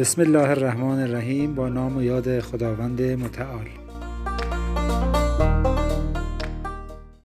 بسم الله الرحمن الرحیم. با نام و یاد خداوند متعال.